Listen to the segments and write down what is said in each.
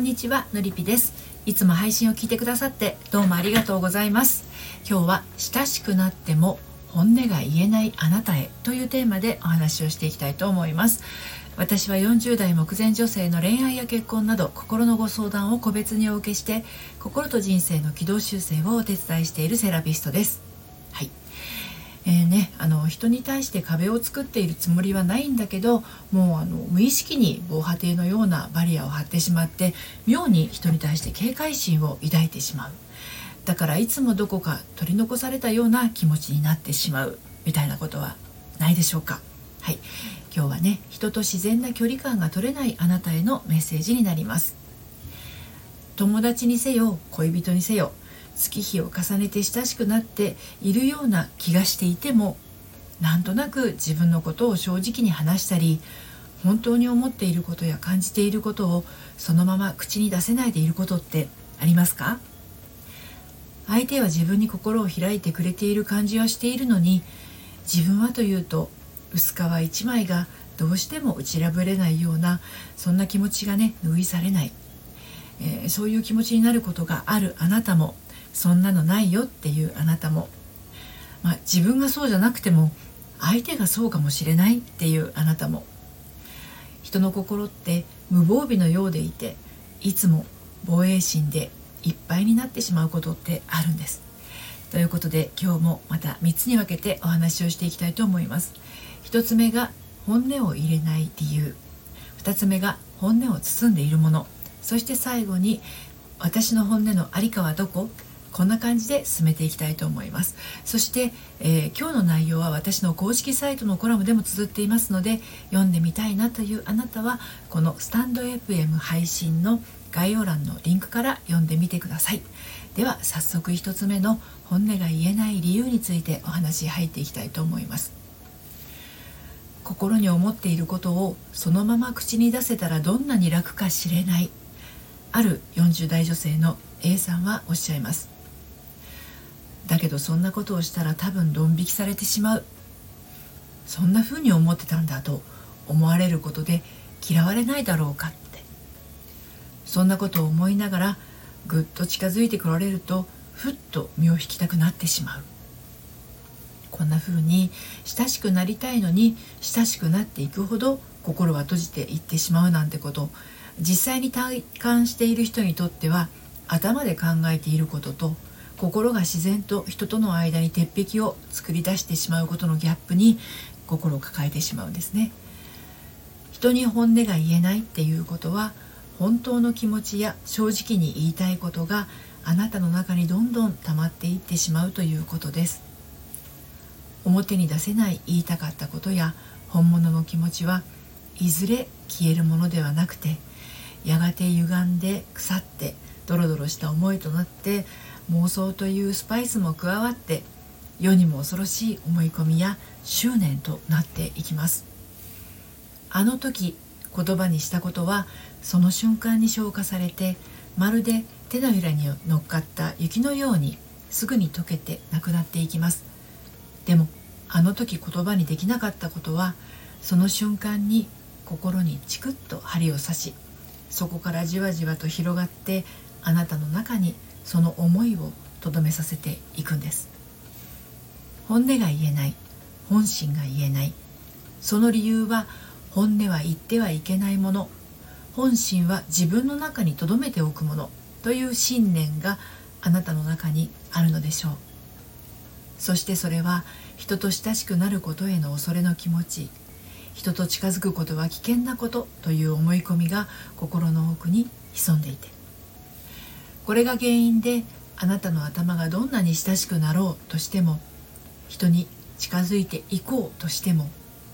んにちはのりぴです。いつも配信を聞いてくださってどうもありがとうございます。今日は親しくなっても本音が言えないあなたへというテーマでお話をしていきたいと思います。私は40代目前女性の恋愛や結婚など心のご相談を個別にお受けして心と人生の軌道修正をお手伝いしているセラピストです。えーね、あの人に対して壁を作っているつもりはないんだけどもうあの無意識に防波堤のようなバリアを張ってしまって妙に人に対して警戒心を抱いてしまう。だからいつもどこか取り残されたような気持ちになってしまう。みたいなことはないでしょうか。はい。今日はね人と自然な距離感が取れないあなたへのメッセージになります。友達にせよ恋人にせよ月日を重ねて親しくなっているような気がしていてもなんとなく自分のことを正直に話したり本当に思っていることや感じていることをそのまま口に出せないでいることってありますか？相手は自分に心を開いてくれている感じはしているのに自分はというと薄皮一枚がどうしても打ち破れないようなそんな気持ちがね拭いされない、えー、そういう気持ちになることがあるあなたもそんなのないよっていうあなたも、まあ、自分がそうじゃなくても相手がそうかもしれないっていうあなたも。人の心って無防備のようでいていつも防衛心でいっぱいになってしまうことってあるんです。ということで今日もまた3つに分けてお話をしていきたいと思います。1つ目が本音を入れない理由。2つ目が本音を包んでいるもの。そして最後に私の本音の在りかはどこ？こんな感じで進めていきたいと思います。そして、えー、今日の内容は私の公式サイトのコラムでも綴っていますので読んでみたいなというあなたはこのスタンド FM 配信の概要欄のリンクから読んでみてください。では早速1つ目の本音が言えない理由についてお話入っていきたいと思います。心に思っていることをそのまま口に出せたらどんなに楽かしれない。ある40代女性の A さんはおっしゃいます。だけどそんなことをしたら多分ドン引きされてしまう。そんな風に思ってたんだと思われることで嫌われないだろうかって。そんなことを思いながらぐっと近づいてこられるとふっと身を引きたくなってしまう。こんな風に親しくなりたいのに親しくなっていくほど心は閉じていってしまうなんてこと。実際に体感している人にとっては頭で考えていることと心が自然と人との間に鉄壁を作り出してしまうことのギャップに心を抱えてしまうんですね。人に本音が言えないっていうことは本当の気持ちや正直に言いたいことがあなたの中にどんどん溜まっていってしまうということです。表に出せない言いたかったことや本物の気持ちはいずれ消えるものではなくてやがて歪んで腐ってドロドロした思いとなって妄想というスパイスも加わって世にも恐ろしい思い込みや執念となっていきます。あの時言葉にしたことはその瞬間に消化されてまるで手のひらに乗っかった雪のようにすぐに溶けてなくなっていきます。でもあの時言葉にできなかったことはその瞬間に心にチクッと針を刺しそこからじわじわと広がってあなたの中にその思いをとどめさせていくんです。本音が言えない。本心が言えない。その理由は本音は言ってはいけないもの。本心は自分の中に留めておくもの。という信念があなたの中にあるのでしょう。そしてそれは人と親しくなることへの恐れの気持ち。人と近づくことは危険なことという思い込みが心の奥に潜んでいて。これが原因であなたの頭がどんなに親しくなろうとしても人に近づいていこうとしても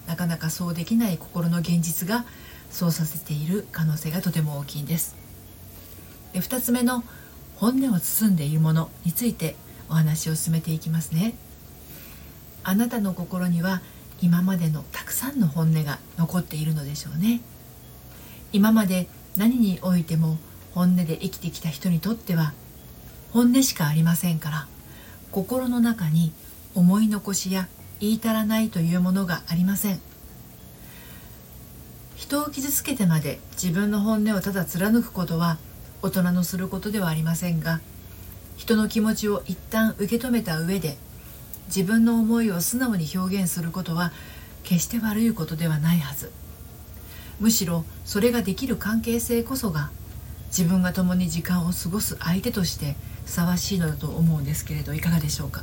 なかなかそうできない心の現実がそうさせている可能性がとても大きいんです。で2つ目の本音を包んでいるものについてお話を進めていきますね。あなたの心には今までのたくさんの本音が残っているのでしょうね。今まで何においても本音で生きてきた人にとっては本音しかありませんから心の中に思い残しや言い足らないというものがありません。人を傷つけてまで自分の本音をただ貫くことは大人のすることではありませんが人の気持ちを一旦受け止めた上で自分の思いを素直に表現することは決して悪いことではないはず。むしろそれができる関係性こそが自分が共に時間を過ごす相手としてふさわしいのだと思うんですけれどいかがでしょうか？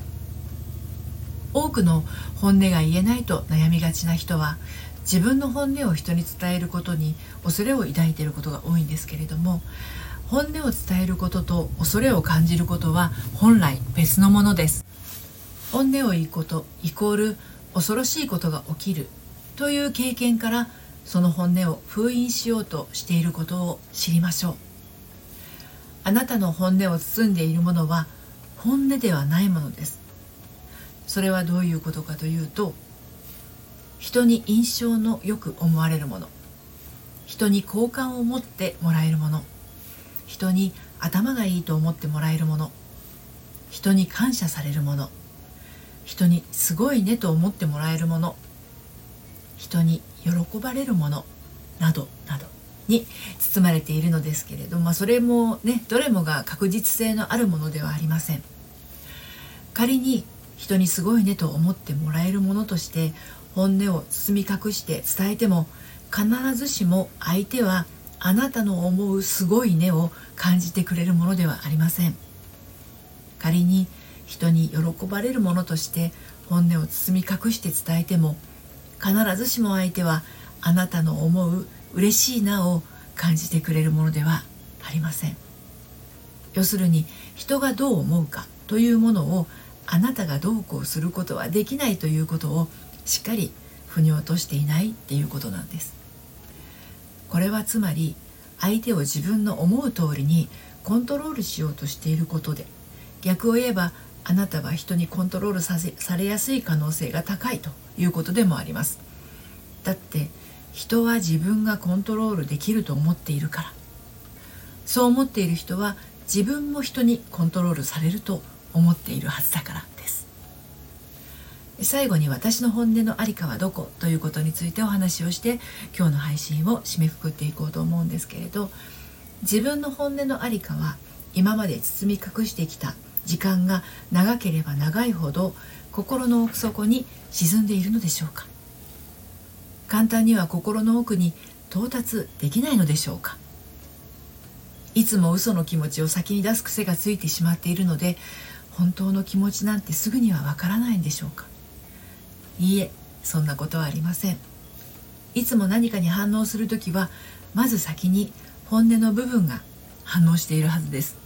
多くの本音が言えないと悩みがちな人は自分の本音を人に伝えることに恐れを抱いていることが多いんですけれども本音を伝えることと恐れを感じることは本来別のものです。本音を言うことイコール恐ろしいことが起きるという経験からその本音を封印しようとしていることを知りましょう。あなたの本音を包んでいるものは本音ではないものです。それはどういうことかというと人に印象のよく思われるもの。人に好感を持ってもらえるもの。人に頭がいいと思ってもらえるもの。人に感謝されるもの。人にすごいねと思ってもらえるもの。人に喜ばれるもの。などなど。に包まれているのですけれど、まあ、それもねどれもが確実性のあるものではありません。仮に人にすごいねと思ってもらえるものとして本音を包み隠して伝えても必ずしも相手はあなたの思うすごいねを感じてくれるものではありません。仮に人に喜ばれるものとして本音を包み隠して伝えても必ずしも相手はあなたの思う嬉しいなを感じてくれるものではありません。要するに人がどう思うかというものをあなたがどうこうすることはできないということをしっかり腑に落としていないっていうことなんです。これはつまり相手を自分の思う通りにコントロールしようとしていることで逆を言えばあなたは人にコントロールさせされやすい可能性が高いということでもあります。だって人は自分がコントロールできると思っているから。そう思っている人は自分も人にコントロールされると思っているはずだからです。最後に私の本音のありかはどこということについてお話をして今日の配信を締めくくっていこうと思うんですけれど自分の本音のありかは今まで包み隠してきた時間が長ければ長いほど心の奥底に沈んでいるのでしょうか？簡単には心の奥に到達できないのでしょうか。いつも嘘の気持ちを先に出す癖がついてしまっているので本当の気持ちなんてすぐにはわからないんでしょうか。いいえそんなことはありません。いつも何かに反応する時はまず先に本音の部分が反応しているはずです。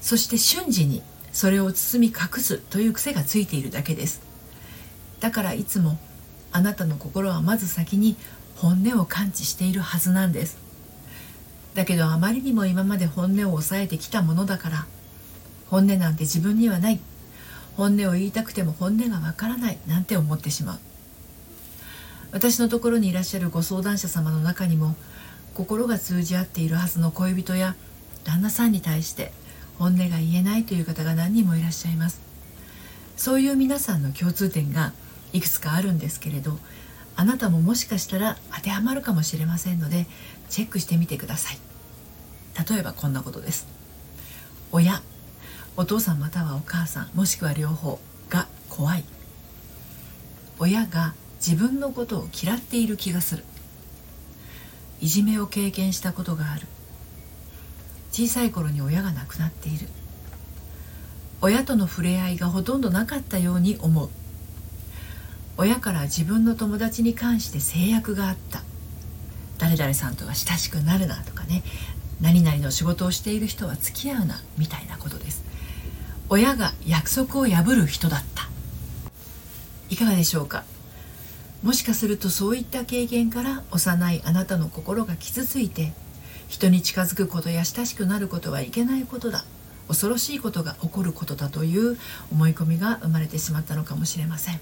そして瞬時にそれを包み隠すという癖がついているだけです。だからいつもあなたの心はまず先に本音を感知しているはずなんです。だけどあまりにも今まで本音を抑えてきたものだから本音なんて自分にはない。本音を言いたくても本音がわからないなんて思ってしまう。私のところにいらっしゃるご相談者様の中にも心が通じ合っているはずの恋人や旦那さんに対して本音が言えないという方が何人もいらっしゃいます。そういう皆さんの共通点がいくつかあるんですけれどあなたももしかしたら当てはまるかもしれませんのでチェックしてみてください。例えばこんなことです。親お父さんまたはお母さんもしくは両方が怖い。親が自分のことを嫌っている気がする。いじめを経験したことがある。小さい頃に親が亡くなっている。親との触れ合いがほとんどなかったように思う。親から自分の友達に関して制約があった。誰々さんとは親しくなるなとかね。何々の仕事をしている人は付き合うなみたいなことです。親が約束を破る人だった。いかがでしょうか？もしかするとそういった経験から幼いあなたの心が傷ついて人に近づくことや親しくなることはいけないことだ。恐ろしいことが起こることだという思い込みが生まれてしまったのかもしれません。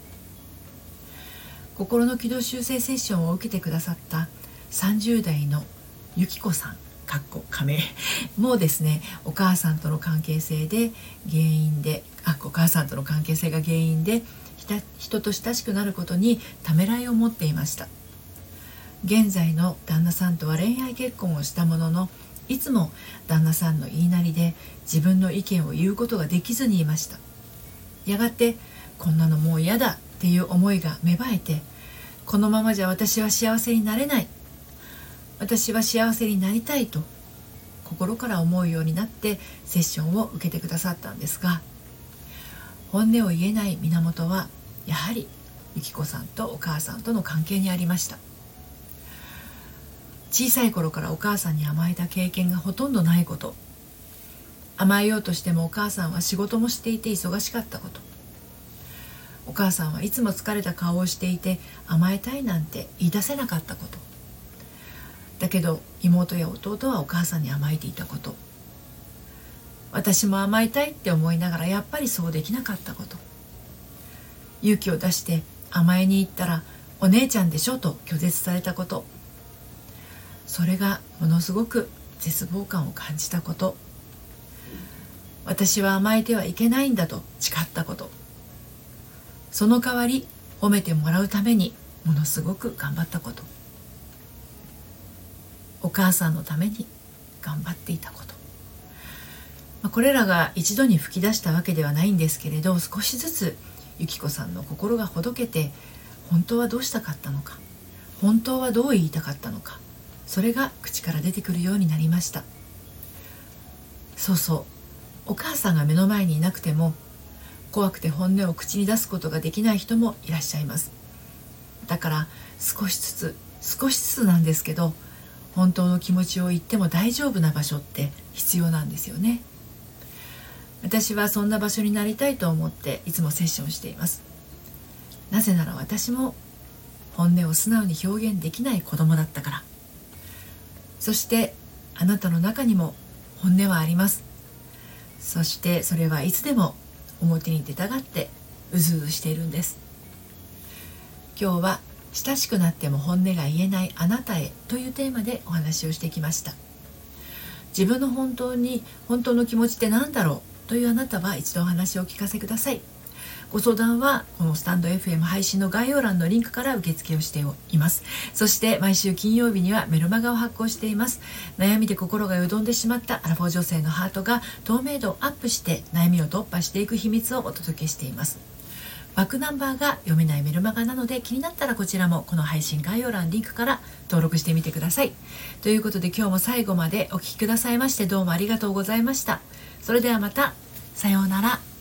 心の軌道修正セッションを受けてくださった30代のゆきこさんかっこ仮名。もうですねお母さんとの関係性で原因であお母さんとの関係性が原因で人と親しくなることにためらいを持っていました。現在の旦那さんとは恋愛結婚をしたもののいつも旦那さんの言いなりで自分の意見を言うことができずにいました。やがてこんなのもう嫌だっていう思いが芽生えてこのままじゃ私は幸せになれない。私は幸せになりたいと心から思うようになってセッションを受けてくださったんですが本音を言えない源はやはりゆき子さんとお母さんとの関係にありました。小さい頃からお母さんに甘えた経験がほとんどないこと。甘えようとしてもお母さんは仕事もしていて忙しかったこと。お母さんはいつも疲れた顔をしていて甘えたいなんて言い出せなかったこと。だけど妹や弟はお母さんに甘えていたこと。私も甘えたいって思いながらやっぱりそうできなかったこと。勇気を出して甘えに行ったら「お姉ちゃんでしょ」と拒絶されたこと。それがものすごく絶望感を感じたこと。私は甘えてはいけないんだと誓ったこと。その代わり褒めてもらうためにものすごく頑張ったこと。お母さんのために頑張っていたこと。これらが一度に吹き出したわけではないんですけれど少しずつ由紀子さんの心がほどけて本当はどうしたかったのか本当はどう言いたかったのかそれが口から出てくるようになりました。そうそう。お母さんが目の前にいなくても怖くて本音を口に出すことができない人もいらっしゃいます。だから少しずつ少しずつなんですけど本当の気持ちを言っても大丈夫な場所って必要なんですよね。私はそんな場所になりたいと思っていつもセッションしています。なぜなら私も本音を素直に表現できない子供だったから。そしてあなたの中にも本音はあります。そしてそれはいつでも表に出たがってうずうずしているんです。今日は親しくなっても本音が言えないあなたへというテーマでお話をしてきました。自分の本当に本当の気持ちって何だろうというあなたは一度お話をお聞かせください。ご相談はこのスタンド FM 配信の概要欄のリンクから受付をしています。そして毎週金曜日にはメルマガを発行しています。悩みで心がよどんでしまったアラフォー女性のハートが透明度をアップして悩みを突破していく秘密をお届けしています。バックナンバーが読めないメルマガなので気になったらこちらもこの配信概要欄リンクから登録してみてください。ということで今日も最後までお聴きくださいましてどうもありがとうございました。それではまた。さようなら。